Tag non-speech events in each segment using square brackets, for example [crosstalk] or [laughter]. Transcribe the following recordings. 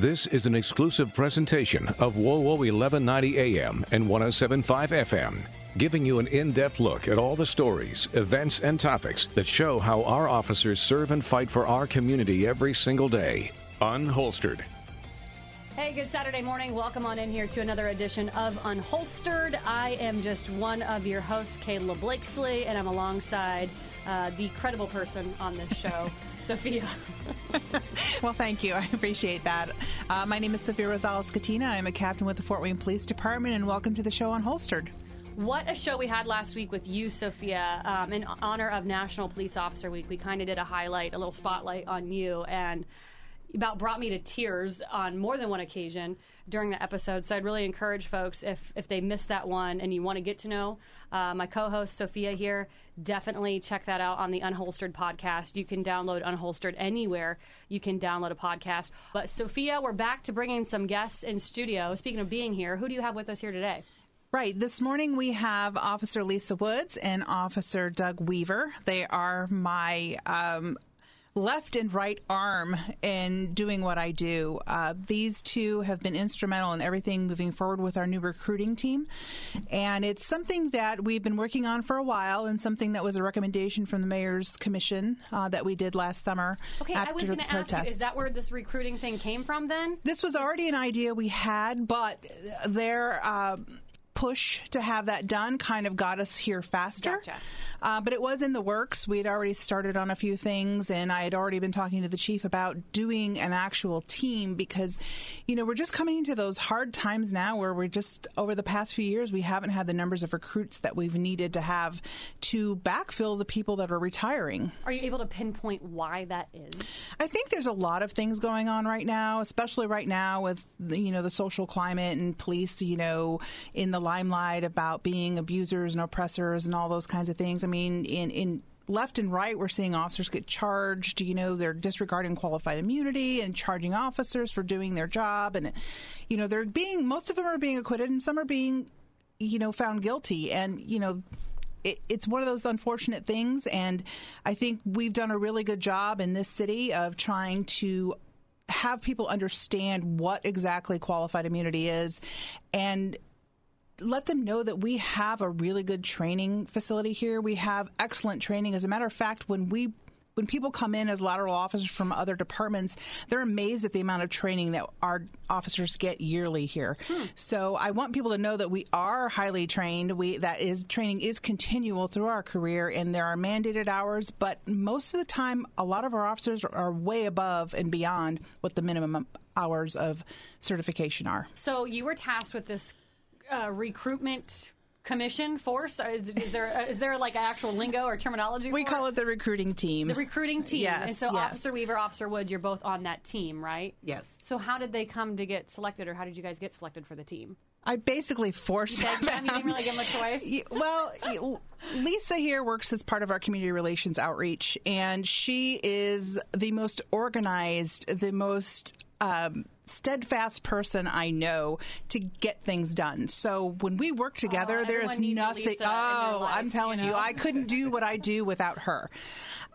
This is an exclusive presentation of WOWO 1190 AM and 1075 FM, giving you an in depth look at all the stories, events, and topics that show how our officers serve and fight for our community every single day. Unholstered. Hey, good Saturday morning. Welcome on in here to another edition of Unholstered. I am just one of your hosts, Kayla Blakesley, and I'm alongside uh, the credible person on this show, [laughs] Sophia. well, thank you. I appreciate that. Uh, my name is Sophia Rosales Scatena. I'm a captain with the Fort Wayne Police Department, and welcome to the show Unholstered. What a show we had last week with you, Sophia. Um, in honor of National Police Officer Week, we kind of did a highlight, a little spotlight on you, and about brought me to tears on more than one occasion during the episode. So I'd really encourage folks if if they missed that one and you want to get to know uh, my co-host Sophia here, definitely check that out on the Unholstered podcast. You can download Unholstered anywhere. You can download a podcast. But Sophia, we're back to bringing some guests in studio. Speaking of being here, who do you have with us here today? Right. This morning we have Officer Lisa Woods and Officer Doug Weaver. They are my um, left and right arm in doing what I do. Uh, these two have been instrumental in everything moving forward with our new recruiting team. And it's something that we've been working on for a while and something that was a recommendation from the Mayor's Commission uh, that we did last summer okay, after I was the ask. You, is that where this recruiting thing came from then? This was already an idea we had, but there. uh, push to have that done kind of got us here faster. Gotcha. Uh, but it was in the works. We had already started on a few things, and I had already been talking to the chief about doing an actual team because, you know, we're just coming into those hard times now where we're just, over the past few years, we haven't had the numbers of recruits that we've needed to have to backfill the people that are retiring. Are you able to pinpoint why that is? I think there's a lot of things going on right now, especially right now with, you know, the social climate and police, you know, in the limelight about being abusers and oppressors and all those kinds of things. I mean, in, in left and right, we're seeing officers get charged. You know, they're disregarding qualified immunity and charging officers for doing their job. And, you know, they're being, most of them are being acquitted and some are being, you know, found guilty. And, you know, it, it's one of those unfortunate things. And I think we've done a really good job in this city of trying to have people understand what exactly qualified immunity is and let them know that we have a really good training facility here. We have excellent training. As a matter of fact, when we when people come in as lateral officers from other departments, they're amazed at the amount of training that our officers get yearly here. Hmm. So I want people to know that we are highly trained. We that is training is continual through our career, and there are mandated hours. But most of the time, a lot of our officers are way above and beyond what the minimum hours of certification are. So you were tasked with this uh, recruitment commission force? Is, is there uh, there like actual lingo or terminology? We call it? it the recruiting team. The recruiting team. Yes. And so yes. Officer Weaver, Officer Wood, you're both on that team, right? Yes. So how did they come to get selected, or how did you guys get selected for the team? I basically forced you them. them. You didn't really give them a choice. [laughs] well, Lisa here works as part of our community relations outreach, and she is the most organized, the most um, steadfast person I know to get things done. So when we work together, oh, there is nothing. Oh, life, I'm telling you, know? you, I couldn't do what I do without her.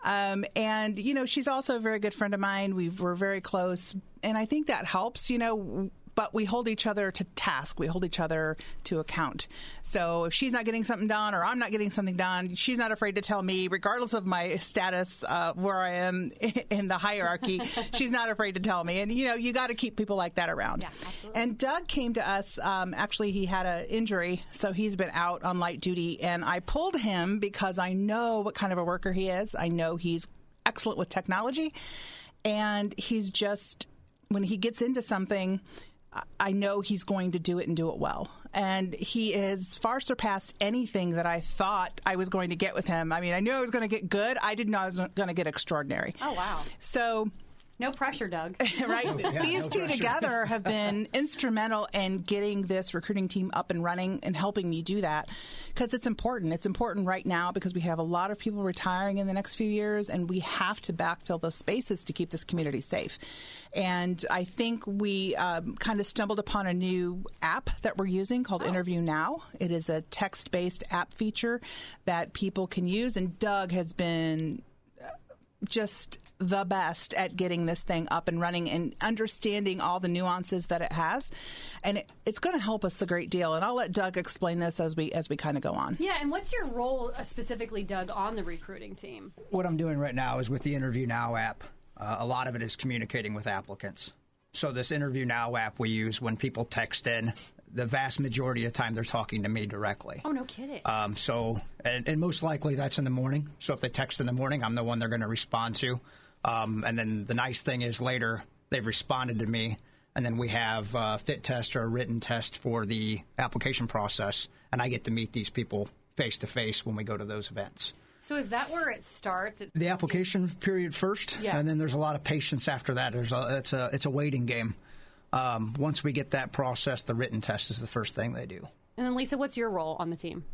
Um, and you know, she's also a very good friend of mine. we we're very close, and I think that helps. You know but we hold each other to task. We hold each other to account. So if she's not getting something done or I'm not getting something done, she's not afraid to tell me, regardless of my status, uh, where I am [laughs] in the hierarchy. [laughs] she's not afraid to tell me. And, you know, you got to keep people like that around. Yeah, absolutely. And Doug came to us. Um, actually, he had an injury, so he's been out on light duty. And I pulled him because I know what kind of a worker he is. I know he's excellent with technology. And he's just, when he gets into something, I know he's going to do it and do it well. And he has far surpassed anything that I thought I was going to get with him. I mean, I knew I was going to get good. I didn't know I was going to get extraordinary. Oh, wow. So no pressure, Doug. [laughs] right? Yeah, These no two pressure. together [laughs] have been instrumental in getting this recruiting team up and running and helping me do that because it's important. It's important right now because we have a lot of people retiring in the next few years and we have to backfill those spaces to keep this community safe. And I think we um, kind of stumbled upon a new app that we're using called Oh. Interview Now. It is a text based app feature that people can use, and Doug has been just the best at getting this thing up and running and understanding all the nuances that it has, and it, it's going to help us a great deal. And I'll let Doug explain this as we as we kind of go on. Yeah, and what's your role uh, specifically, Doug, on the recruiting team? What I'm doing right now is with the Interview Now app. Uh, a lot of it is communicating with applicants. So this Interview Now app we use when people text in, the vast majority of the time they're talking to me directly. Oh, no kidding. Um, so, and, and most likely that's in the morning. So if they text in the morning, I'm the one they're going to respond to. Um, and then the nice thing is later they've responded to me, and then we have a fit test or a written test for the application process, and I get to meet these people face to face when we go to those events. So is that where it starts? It's, The application period first, Yeah. and then there's a lot of patience after that. There's a it's a it's a waiting game. Um, once we get that process, the written test is the first thing they do. and then Lisa, what's your role on the team?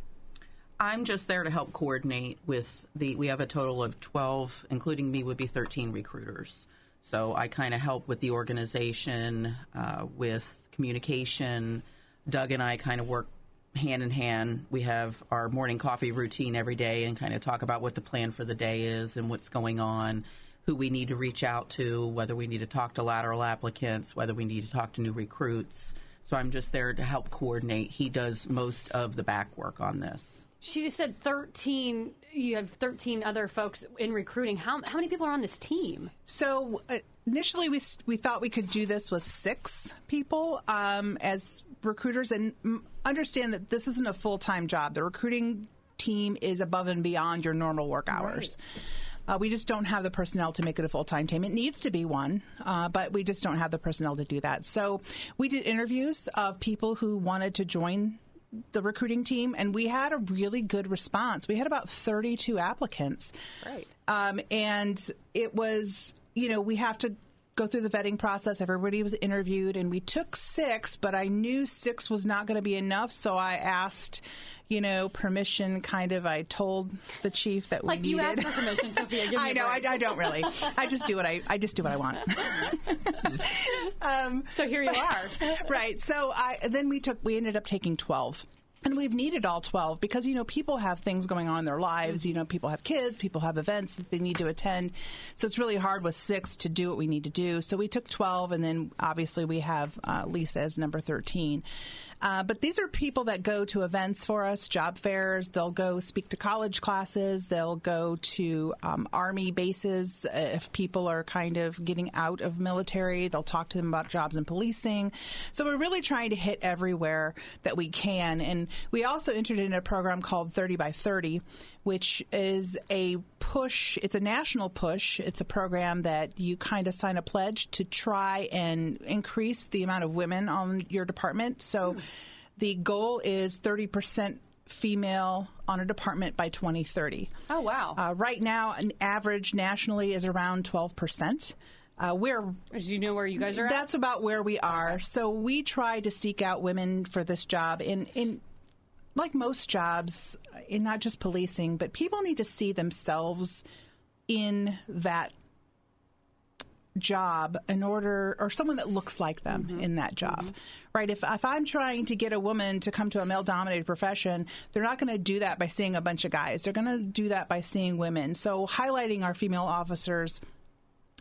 I'm just there to help coordinate with the. We have a total of 12, including me, would be 13 recruiters. So I kind of help with the organization, uh, with communication. Doug and I kind of work hand in hand. We have our morning coffee routine every day and kind of talk about what the plan for the day is and what's going on, who we need to reach out to, whether we need to talk to lateral applicants, whether we need to talk to new recruits. So I'm just there to help coordinate. He does most of the back work on this. She just said 13. You have 13 other folks in recruiting. How, how many people are on this team? So uh, initially, we we thought we could do this with six people um, as recruiters, and understand that this isn't a full time job. The recruiting team is above and beyond your normal work hours. Uh, we just don't have the personnel to make it a full time team. It needs to be one, uh, but we just don't have the personnel to do that. So we did interviews of people who wanted to join the recruiting team, and we had a really good response. We had about 32 applicants. Right. Um, and it was, you know, we have to go through the vetting process. Everybody was interviewed, and we took six, but I knew six was not going to be enough, so I asked, you know, permission. Kind of, I told the chief that we needed Like you needed. asked for permission, [laughs] Sophia. I know. I. I don't really. I just do what I. I just do what I want. [laughs] Um, so here you are. [laughs] right. So I then we took we ended up taking 12. And we've needed all 12 because, you know, people have things going on in their lives. You know, people have kids, people have events that they need to attend. So it's really hard with six to do what we need to do. So we took 12, and then obviously we have uh, Lisa as number 13. Uh, but these are people that go to events for us, job fairs. They'll go speak to college classes. They'll go to um, army bases if people are kind of getting out of military. They'll talk to them about jobs in policing. So we're really trying to hit everywhere that we can. And we also entered in a program called 30 by 30, which is a push. It's a national push. It's a program that you kind of sign a pledge to try and increase the amount of women on your department. So the goal is 30% female on a department by 2030. Oh, wow. Uh, right now, an average nationally is around 12%. Uh, we're Do you know where you guys are at? that's about where we are. So we try to seek out women for this job. In in like most jobs, in not just policing, but people need to see themselves in that job in order or someone that looks like them mm-hmm. in that job mm-hmm. right? If, if i'm trying to get a woman to come to a male dominated profession they're not going to do that by seeing a bunch of guys. They're going to do that by seeing women. So highlighting our female officers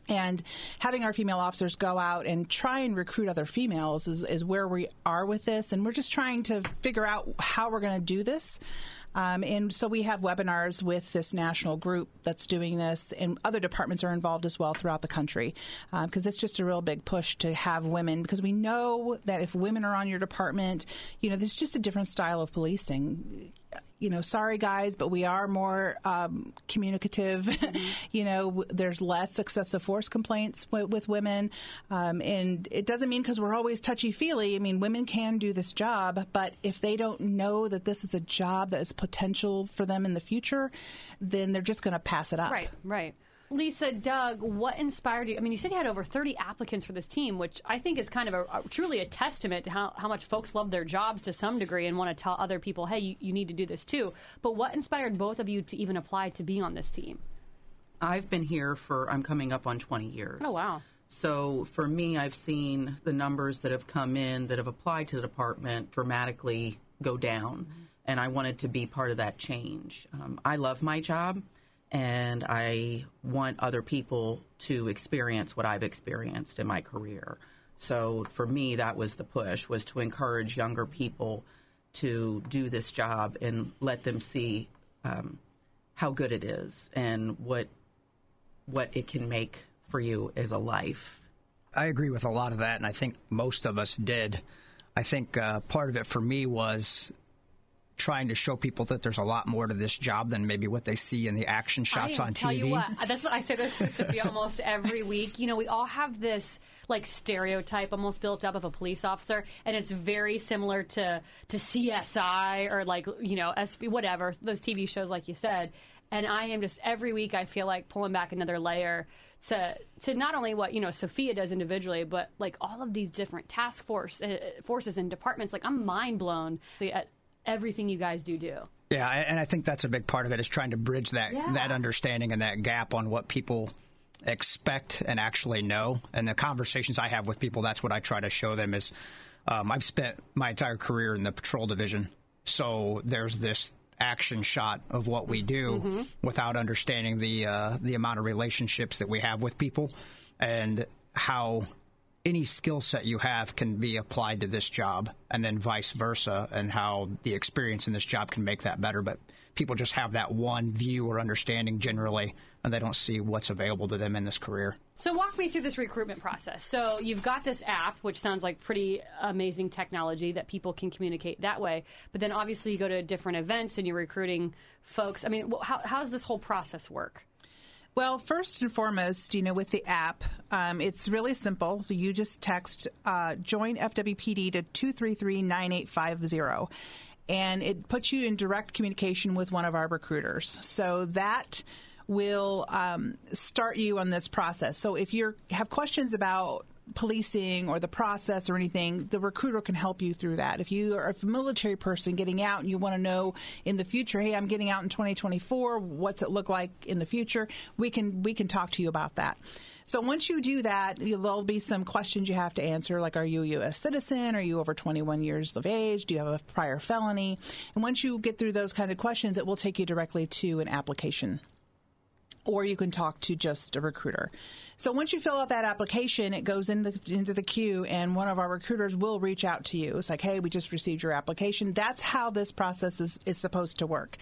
and having our female officers go out and try and recruit other females is, is where we are with this. And we're just trying to figure out how we're going to do this. Um, and so we have webinars with this national group that's doing this, and other departments are involved as well throughout the country because it's just a real big push to have women because we know that if women are on your department, you know, there's just a different style of policing you know, sorry guys, but we are more um, communicative. [laughs] you know, there's less excessive force complaints w- with women, um, and it doesn't mean because we're always touchy feely. I mean, women can do this job, but if they don't know that this is a job that is potential for them in the future, then they're just going to pass it up. Right, right. Lisa, Doug, what inspired you? I mean, you said you had over 30 applicants for this team, which I think is kind of a, a- truly a testament to how, how much folks love their jobs to some degree and want to tell other people, hey, you, you need to do this too. But what inspired both of you to even apply to be on this team? I've been here for, I'm coming up on 20 years. Oh, wow. So for me, I've seen the numbers that have come in that have applied to the department dramatically go down. And I wanted to be part of that change. Um, I love my job. And I want other people to experience what I've experienced in my career. So for me, that was the push was to encourage younger people to do this job and let them see um, how good it is and what what it can make for you as a life. I agree with a lot of that, and I think most of us did. I think uh, part of it for me was trying to show people that there's a lot more to this job than maybe what they see in the action shots I on tell TV. you what, that's what I say this to Sophia almost every week. You know, we all have this like stereotype almost built up of a police officer, and it's very similar to to CSI or like you know SB whatever those TV shows like you said. And I am just every week I feel like pulling back another layer to to not only what you know Sophia does individually, but like all of these different task force uh, forces and departments. Like I'm mind blown at everything you guys do do. Yeah, and I think that's a big part of it is trying to bridge that Yeah. that understanding and that gap on what people expect and actually know. And the conversations I have with people, that's what I try to show them is um, I've spent my entire career in the patrol division, so there's this action shot of what we do without understanding the uh, the amount of relationships that we have with people and how any skill set you have can be applied to this job and then vice versa and how the experience in this job can make that better but people just have that one view or understanding generally and they don't see what's available to them in this career So walk me through this recruitment process. So you've got this app, which sounds like pretty amazing technology that people can communicate that way. But then obviously you go to different events and you're recruiting folks. I mean, how, how does this whole process work? Well, first and foremost, you know, with the app, um, it's really simple. So you just text uh, join FWPD to 233 9850, and it puts you in direct communication with one of our recruiters. So that will um, start you on this process. So if you have questions about policing or the process or anything, the recruiter can help you through that. If you are a military person getting out and you want to know in the future, hey, I'm getting out in 2024, what's it look like in the future? We can we can talk to you about that. So once you do that, there'll be some questions you have to answer, like are you a U.S. citizen? Are you over 21 years of age? Do you have a prior felony? And once you get through those kind of questions, it will take you directly to an application or you can talk to just a recruiter. So once you fill out that application, it goes into into the queue, and one of our recruiters will reach out to you. It's like, hey, we just received your application. That's how this process is, is supposed to work.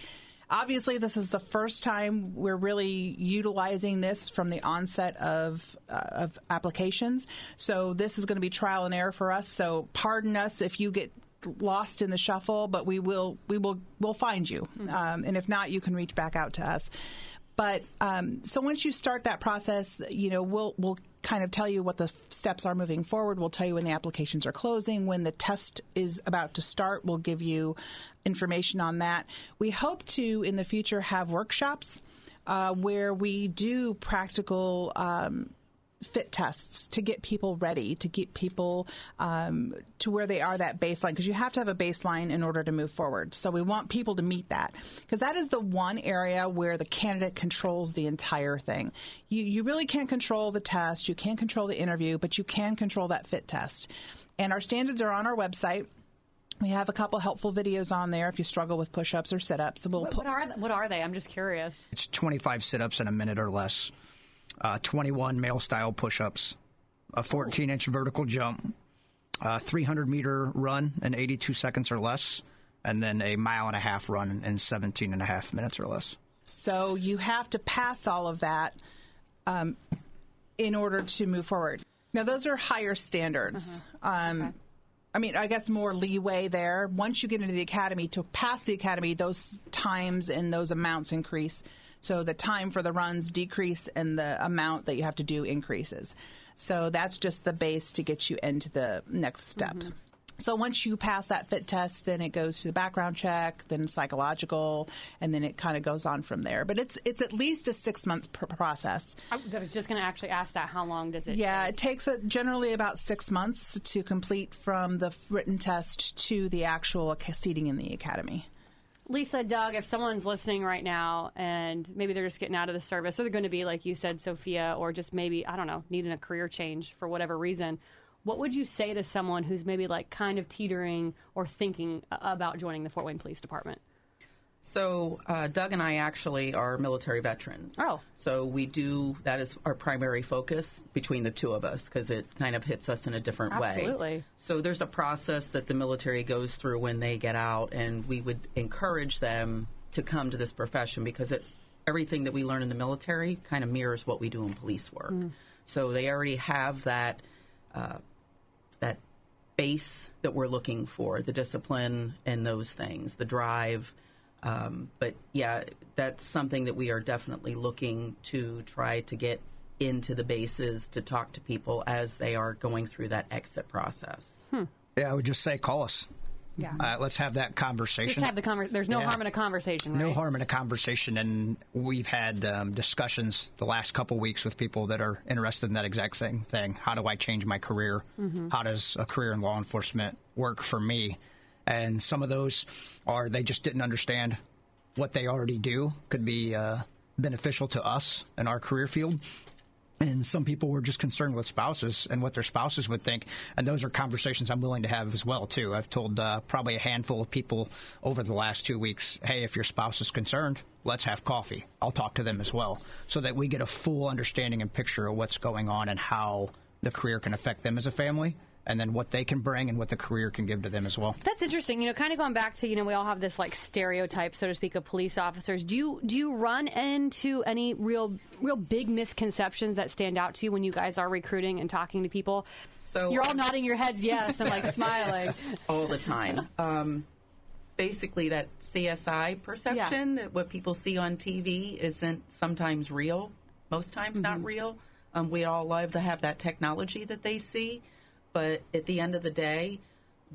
Obviously, this is the first time we're really utilizing this from the onset of uh, of applications. So this is going to be trial and error for us. So pardon us if you get lost in the shuffle, but we will we will we'll find you. Um, and if not, you can reach back out to us. But um, so once you start that process, you know we'll we'll kind of tell you what the steps are moving forward. We'll tell you when the applications are closing, when the test is about to start. We'll give you information on that. We hope to in the future have workshops uh, where we do practical. Um, fit tests to get people ready, to get people um, to where they are that baseline, because you have to have a baseline in order to move forward. So we want people to meet that, because that is the one area where the candidate controls the entire thing. You, you really can't control the test, you can't control the interview, but you can control that fit test. And our standards are on our website. We have a couple helpful videos on there if you struggle with push-ups or sit-ups. We'll What, put, what are th- what are they? I'm just curious. it's 25 sit-ups in a minute or less uh, 21 male style push-ups a 14 inch vertical jump a 300 meter run in 82 seconds or less and then a mile and a half run in 17 and a half minutes or less So you have to pass all of that um, in order to move forward. Now, those are higher standards. Um, I mean, I guess more leeway there. Once you get into the academy, to pass the academy, those times and those amounts increase. So the time for the runs decrease and the amount that you have to do increases. So that's just the base to get you into the next step. So once you pass that fit test, then it goes to the background check, then psychological, and then it kind of goes on from there. But it's it's at least a six month pr- process. I, was just going to actually ask that. How long does it? Yeah, take? it takes uh generally about six months to complete from the written test to the actual seating in the academy. Lisa, Doug, if someone's listening right now and maybe they're just getting out of the service, or they're going to be like you said, Sophia, or just maybe I don't know, needing a career change for whatever reason, what would you say to someone who's maybe like kind of teetering or thinking about joining the Fort Wayne Police Department? So uh, Doug and I actually are military veterans. Oh. So we do that is our primary focus between the two of us because it kind of hits us in a different way. Absolutely. So there's a process that the military goes through when they get out, and we would encourage them to come to this profession because it everything that we learn in the military kind of mirrors what we do in police work. So they already have that uh, that base that we're looking for, the discipline and those things, the drive. Um, but yeah, that's something that we are definitely looking to try to get into the bases to talk to people as they are going through that exit process. Yeah, I would just say call us. Yeah. Uh, let's have that conversation. Just have the conver- There's no Yeah. harm in a conversation, right? No harm in a conversation, and we've had um, discussions the last couple weeks with people that are interested in that exact same thing. How do I change my career? How does a career in law enforcement work for me? And some of those are they just didn't understand what they already do could be uh, beneficial to us in our career field. And some people were just concerned with spouses and what their spouses would think. And those are conversations I'm willing to have as well, too. I've told uh, probably a handful of people over the last two weeks, hey, if your spouse is concerned, let's have coffee. I'll talk to them as well so that we get a full understanding and picture of what's going on and how the career can affect them as a family and then what they can bring and what the career can give to them as well. That's interesting. You know, kind of going back to you know we all have this like stereotype, so to speak, of police officers. Do you do you run into any real real big misconceptions that stand out to you when you guys are recruiting and talking to people? So You're all nodding your heads yes and like smiling. [laughs] all the time. Um, basically, that CSI perception that what people see on TV isn't sometimes real. Most times, not real. Um, we all love to have that technology that they see, but at the end of the day,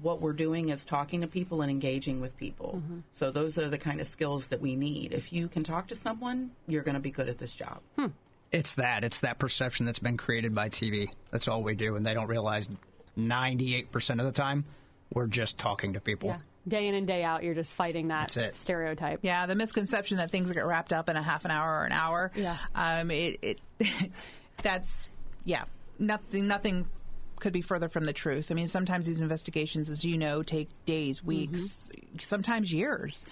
what we're doing is talking to people and engaging with people. So those are the kind of skills that we need. If you can talk to someone, you're going to be good at this job. It's that. It's that perception that's been created by TV. That's all we do. And they don't realize 98% of the time, we're just talking to people. Yeah. Day in and day out, you're just fighting that stereotype. Yeah, the misconception that things get wrapped up in a half an hour or an hour. Yeah. Um, it, it [laughs] that's yeah, nothing nothing could be further from the truth. I mean, sometimes these investigations, as you know, take days, weeks, sometimes years.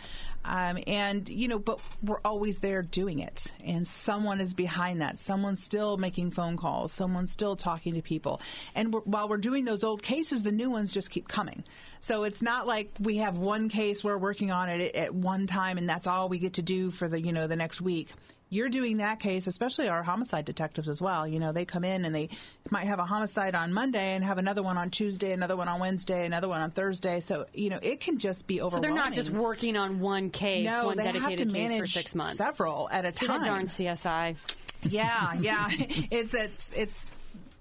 Um, and, you know, but we're always there doing it. And someone is behind that. Someone's still making phone calls. Someone's still talking to people. And we're, while we're doing those old cases, the new ones just keep coming. So it's not like we have one case we're working on it at one time and that's all we get to do for the, you know, the next week you're doing that case, especially our homicide detectives as well. You know, they come in and they might have a homicide on Monday and have another one on Tuesday, another one on Wednesday, another one on Thursday. So, you know, it can just be So overwhelming. they're not just working on one case, no, one they have dedicated to case manage for six months. several at a time. darn CSI. Yeah, [laughs] yeah. it's it's it's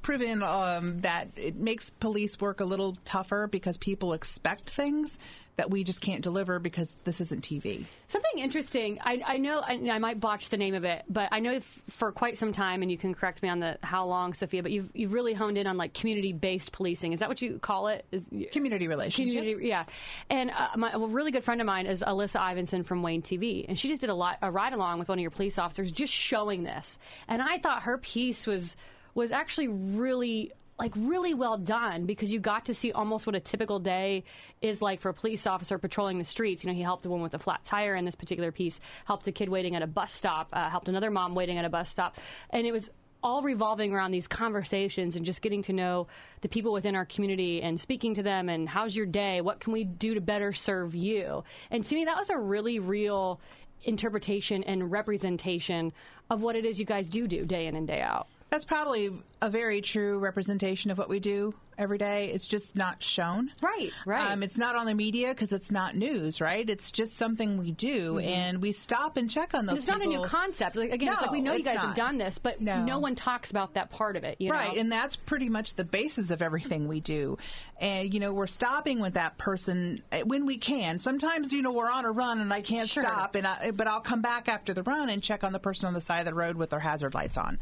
proven um, that it makes police work a little tougher because people expect things that we just can't deliver because this isn't TV. Something interesting. I, I know I, I might botch the name of it, but I know f- for quite some time, and you can correct me on the how long, Sophia. But you've you've really honed in on like community based policing. Is that what you call it? Is Community relationship. Community, yeah. And uh, my, a really good friend of mine is Alyssa Ivinson from WANE TV, and she just did a, lot, a ride along with one of your police officers, just showing this. And I thought her piece was was actually really like really well done because you got to see almost what a typical day is like for a police officer patrolling the streets. You know, he helped a woman with a flat tire in this particular piece, helped a kid waiting at a bus stop, uh, helped another mom waiting at a bus stop, and it was all revolving around these conversations and just getting to know the people within our community and speaking to them and how's your day? What can we do to better serve you? And to me, that was a really real interpretation and representation of what it is you guys do do day in and day out. That's probably a very true representation of what we do every day. It's just not shown. Right, right. Um, it's not on the media because it's not news, right? It's just something we do, and we stop and check on those. it's not a new concept. Like, again, it's like we know you guys have done this, but No. no. one talks about that part of it. You Right, know? and that's pretty much the basis of everything we do. And you know, we're stopping with that person uh, when we can. Sometimes you know we're on a run and I can't Sure. stop, and I, but I'll come back after the run and check on the person on the side of the road with their hazard lights on,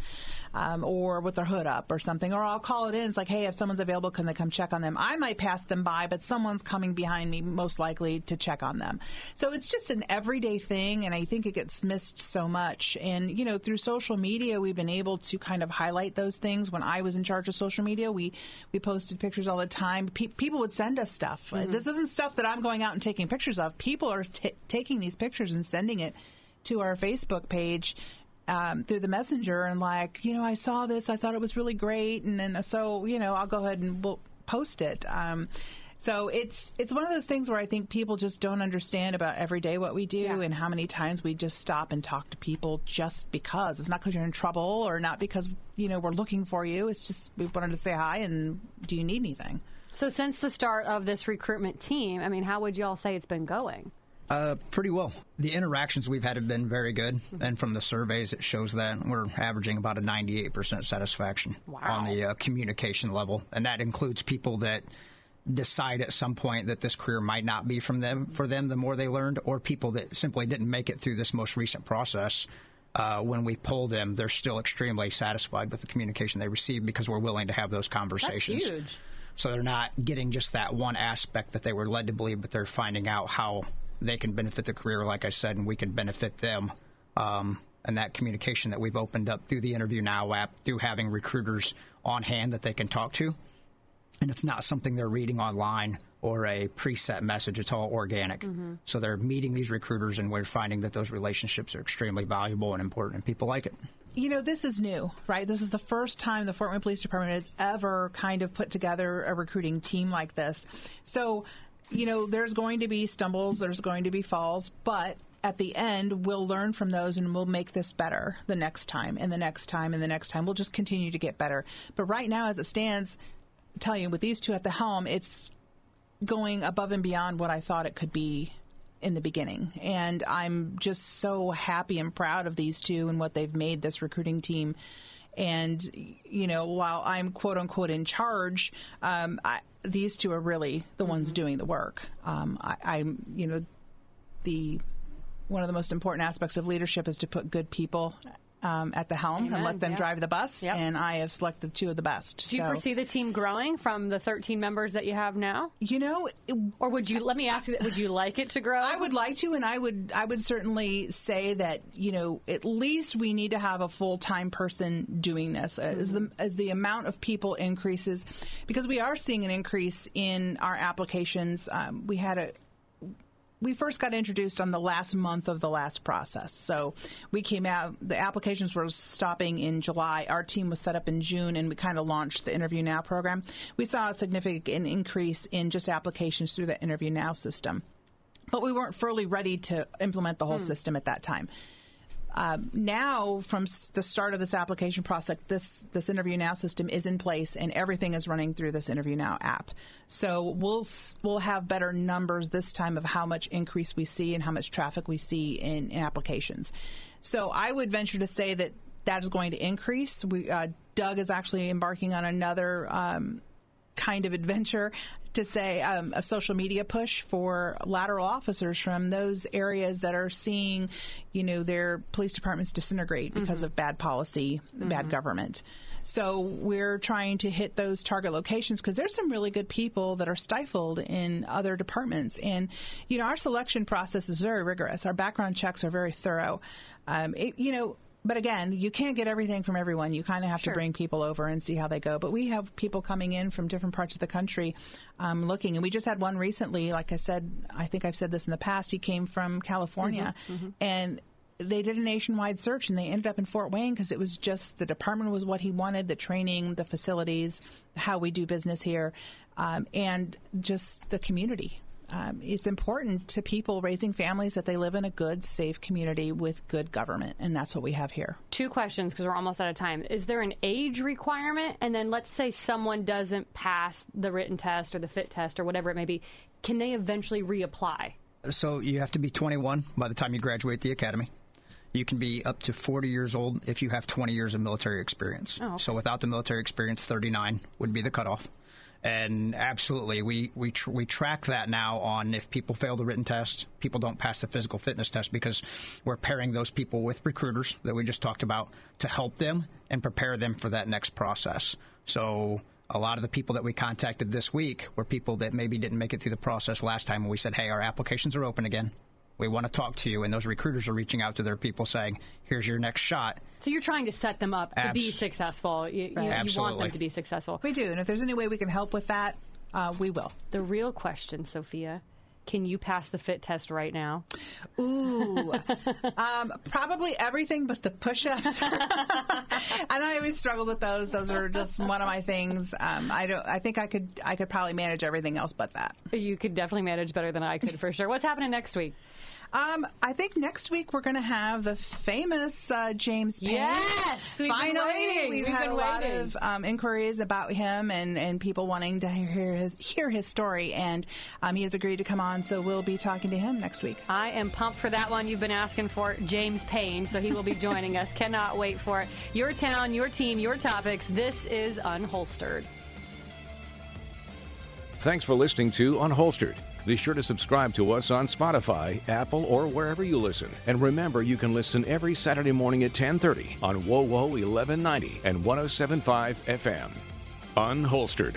um, or with their hood up or something. Or I'll call it in. It's like, hey, if someone's available, can they come check on them? I might pass them by, but someone's coming behind me, most likely to check on them. So it's just an everyday thing, and I think it gets missed so much. And you know, through social media, we've been able to kind of highlight those things. When I was in charge of social media, we we posted pictures all the time. Pe- people would send us stuff. Mm-hmm. This isn't stuff that I'm going out and taking pictures of. People are t- taking these pictures and sending it to our Facebook page um, through the messenger and like, you know, I saw this, I thought it was really great, and then so you know, I'll go ahead and we'll post it. Um, so it's it's one of those things where I think people just don't understand about every day what we do yeah. and how many times we just stop and talk to people just because it's not because you're in trouble or not because you know we're looking for you. It's just we wanted to say hi and do you need anything? So since the start of this recruitment team, I mean, how would you all say it's been going? Uh, pretty well. The interactions we've had have been very good, mm-hmm. and from the surveys, it shows that we're averaging about a 98% satisfaction wow. on the uh, communication level, and that includes people that decide at some point that this career might not be from them for them the more they learned, or people that simply didn't make it through this most recent process. Uh, when we pull them, they're still extremely satisfied with the communication they receive because we're willing to have those conversations. That's huge. So they're not getting just that one aspect that they were led to believe, but they're finding out how they can benefit the career, like I said, and we can benefit them. Um, and that communication that we've opened up through the Interview Now app, through having recruiters on hand that they can talk to. And it's not something they're reading online or a preset message. It's all organic. Mm-hmm. So they're meeting these recruiters, and we're finding that those relationships are extremely valuable and important, and people like it. You know, this is new, right? This is the first time the Fort Wayne Police Department has ever kind of put together a recruiting team like this. So you know, there's going to be stumbles, there's going to be falls, but at the end, we'll learn from those and we'll make this better the next time and the next time and the next time. We'll just continue to get better. But right now, as it stands, I tell you, with these two at the helm, it's going above and beyond what I thought it could be in the beginning. And I'm just so happy and proud of these two and what they've made this recruiting team. And, you know, while I'm quote unquote in charge, um, I, these two are really the ones mm-hmm. doing the work. Um, I, I'm, you know, the one of the most important aspects of leadership is to put good people um, at the helm Amen. and let them drive the bus. Yep. And I have selected two of the best. Do you so. foresee the team growing from the 13 members that you have now? You know, it, or would you? Let me ask you: Would you like it to grow? I would like to, and I would. I would certainly say that you know at least we need to have a full time person doing this mm-hmm. as the as the amount of people increases, because we are seeing an increase in our applications. Um, we had a we first got introduced on the last month of the last process. So we came out, the applications were stopping in July. Our team was set up in June and we kind of launched the Interview Now program. We saw a significant increase in just applications through the Interview Now system. But we weren't fully ready to implement the whole hmm. system at that time. Um, now, from the start of this application process, this this Interview Now system is in place, and everything is running through this Interview Now app. So we'll we'll have better numbers this time of how much increase we see and how much traffic we see in, in applications. So I would venture to say that that is going to increase. We, uh, Doug is actually embarking on another um, kind of adventure to say um, a social media push for lateral officers from those areas that are seeing, you know, their police departments disintegrate because mm-hmm. of bad policy, mm-hmm. bad government. So we're trying to hit those target locations because there's some really good people that are stifled in other departments. And, you know, our selection process is very rigorous. Our background checks are very thorough. Um, it, you know, but again, you can't get everything from everyone. You kind of have sure. to bring people over and see how they go. But we have people coming in from different parts of the country um, looking. And we just had one recently. Like I said, I think I've said this in the past. He came from California, mm-hmm, mm-hmm. and they did a nationwide search and they ended up in Fort Wayne because it was just the department was what he wanted, the training, the facilities, how we do business here, um, and just the community um, it's important to people raising families that they live in a good, safe community with good government, and that's what we have here. Two questions because we're almost out of time. Is there an age requirement? And then let's say someone doesn't pass the written test or the fit test or whatever it may be, can they eventually reapply? So you have to be 21 by the time you graduate the academy. You can be up to 40 years old if you have 20 years of military experience. Oh, okay. So without the military experience, 39 would be the cutoff. And absolutely, we we tr- we track that now on if people fail the written test, people don't pass the physical fitness test because we're pairing those people with recruiters that we just talked about to help them and prepare them for that next process. So a lot of the people that we contacted this week were people that maybe didn't make it through the process last time. And we said, hey, our applications are open again. We want to talk to you. And those recruiters are reaching out to their people saying, here's your next shot. So you're trying to set them up to be successful. You, you- you want them to be successful. We do, and if there's any way we can help with that, uh, we will. The real question, Sophia, can you pass the fit test right now? Ooh, um, probably everything but the push-ups. [laughs] and I always struggled with those. Those are just one of my things. Um, I don't. I think I could. I could probably manage everything else but that. You could definitely manage better than I could for sure. What's happening next week? Um, I think next week we're going to have the famous uh, James Payne. Yes, we've finally waiting. we've, We've had been a lot of um, inquiries about him and, and people wanting to hear his hear his story, and um, he has agreed to come on. So we'll be talking to him next week. I am pumped for that one. You've been asking for James Payne, so he will be joining us. Cannot wait for it. Your town, your team, your topics. This is Unholstered. Thanks for listening to Unholstered. Be sure to subscribe to us on Spotify, Apple, or wherever you listen. And remember, you can listen every Saturday morning at 10:30 on WOWO 1190 and 1075 FM. Unholstered.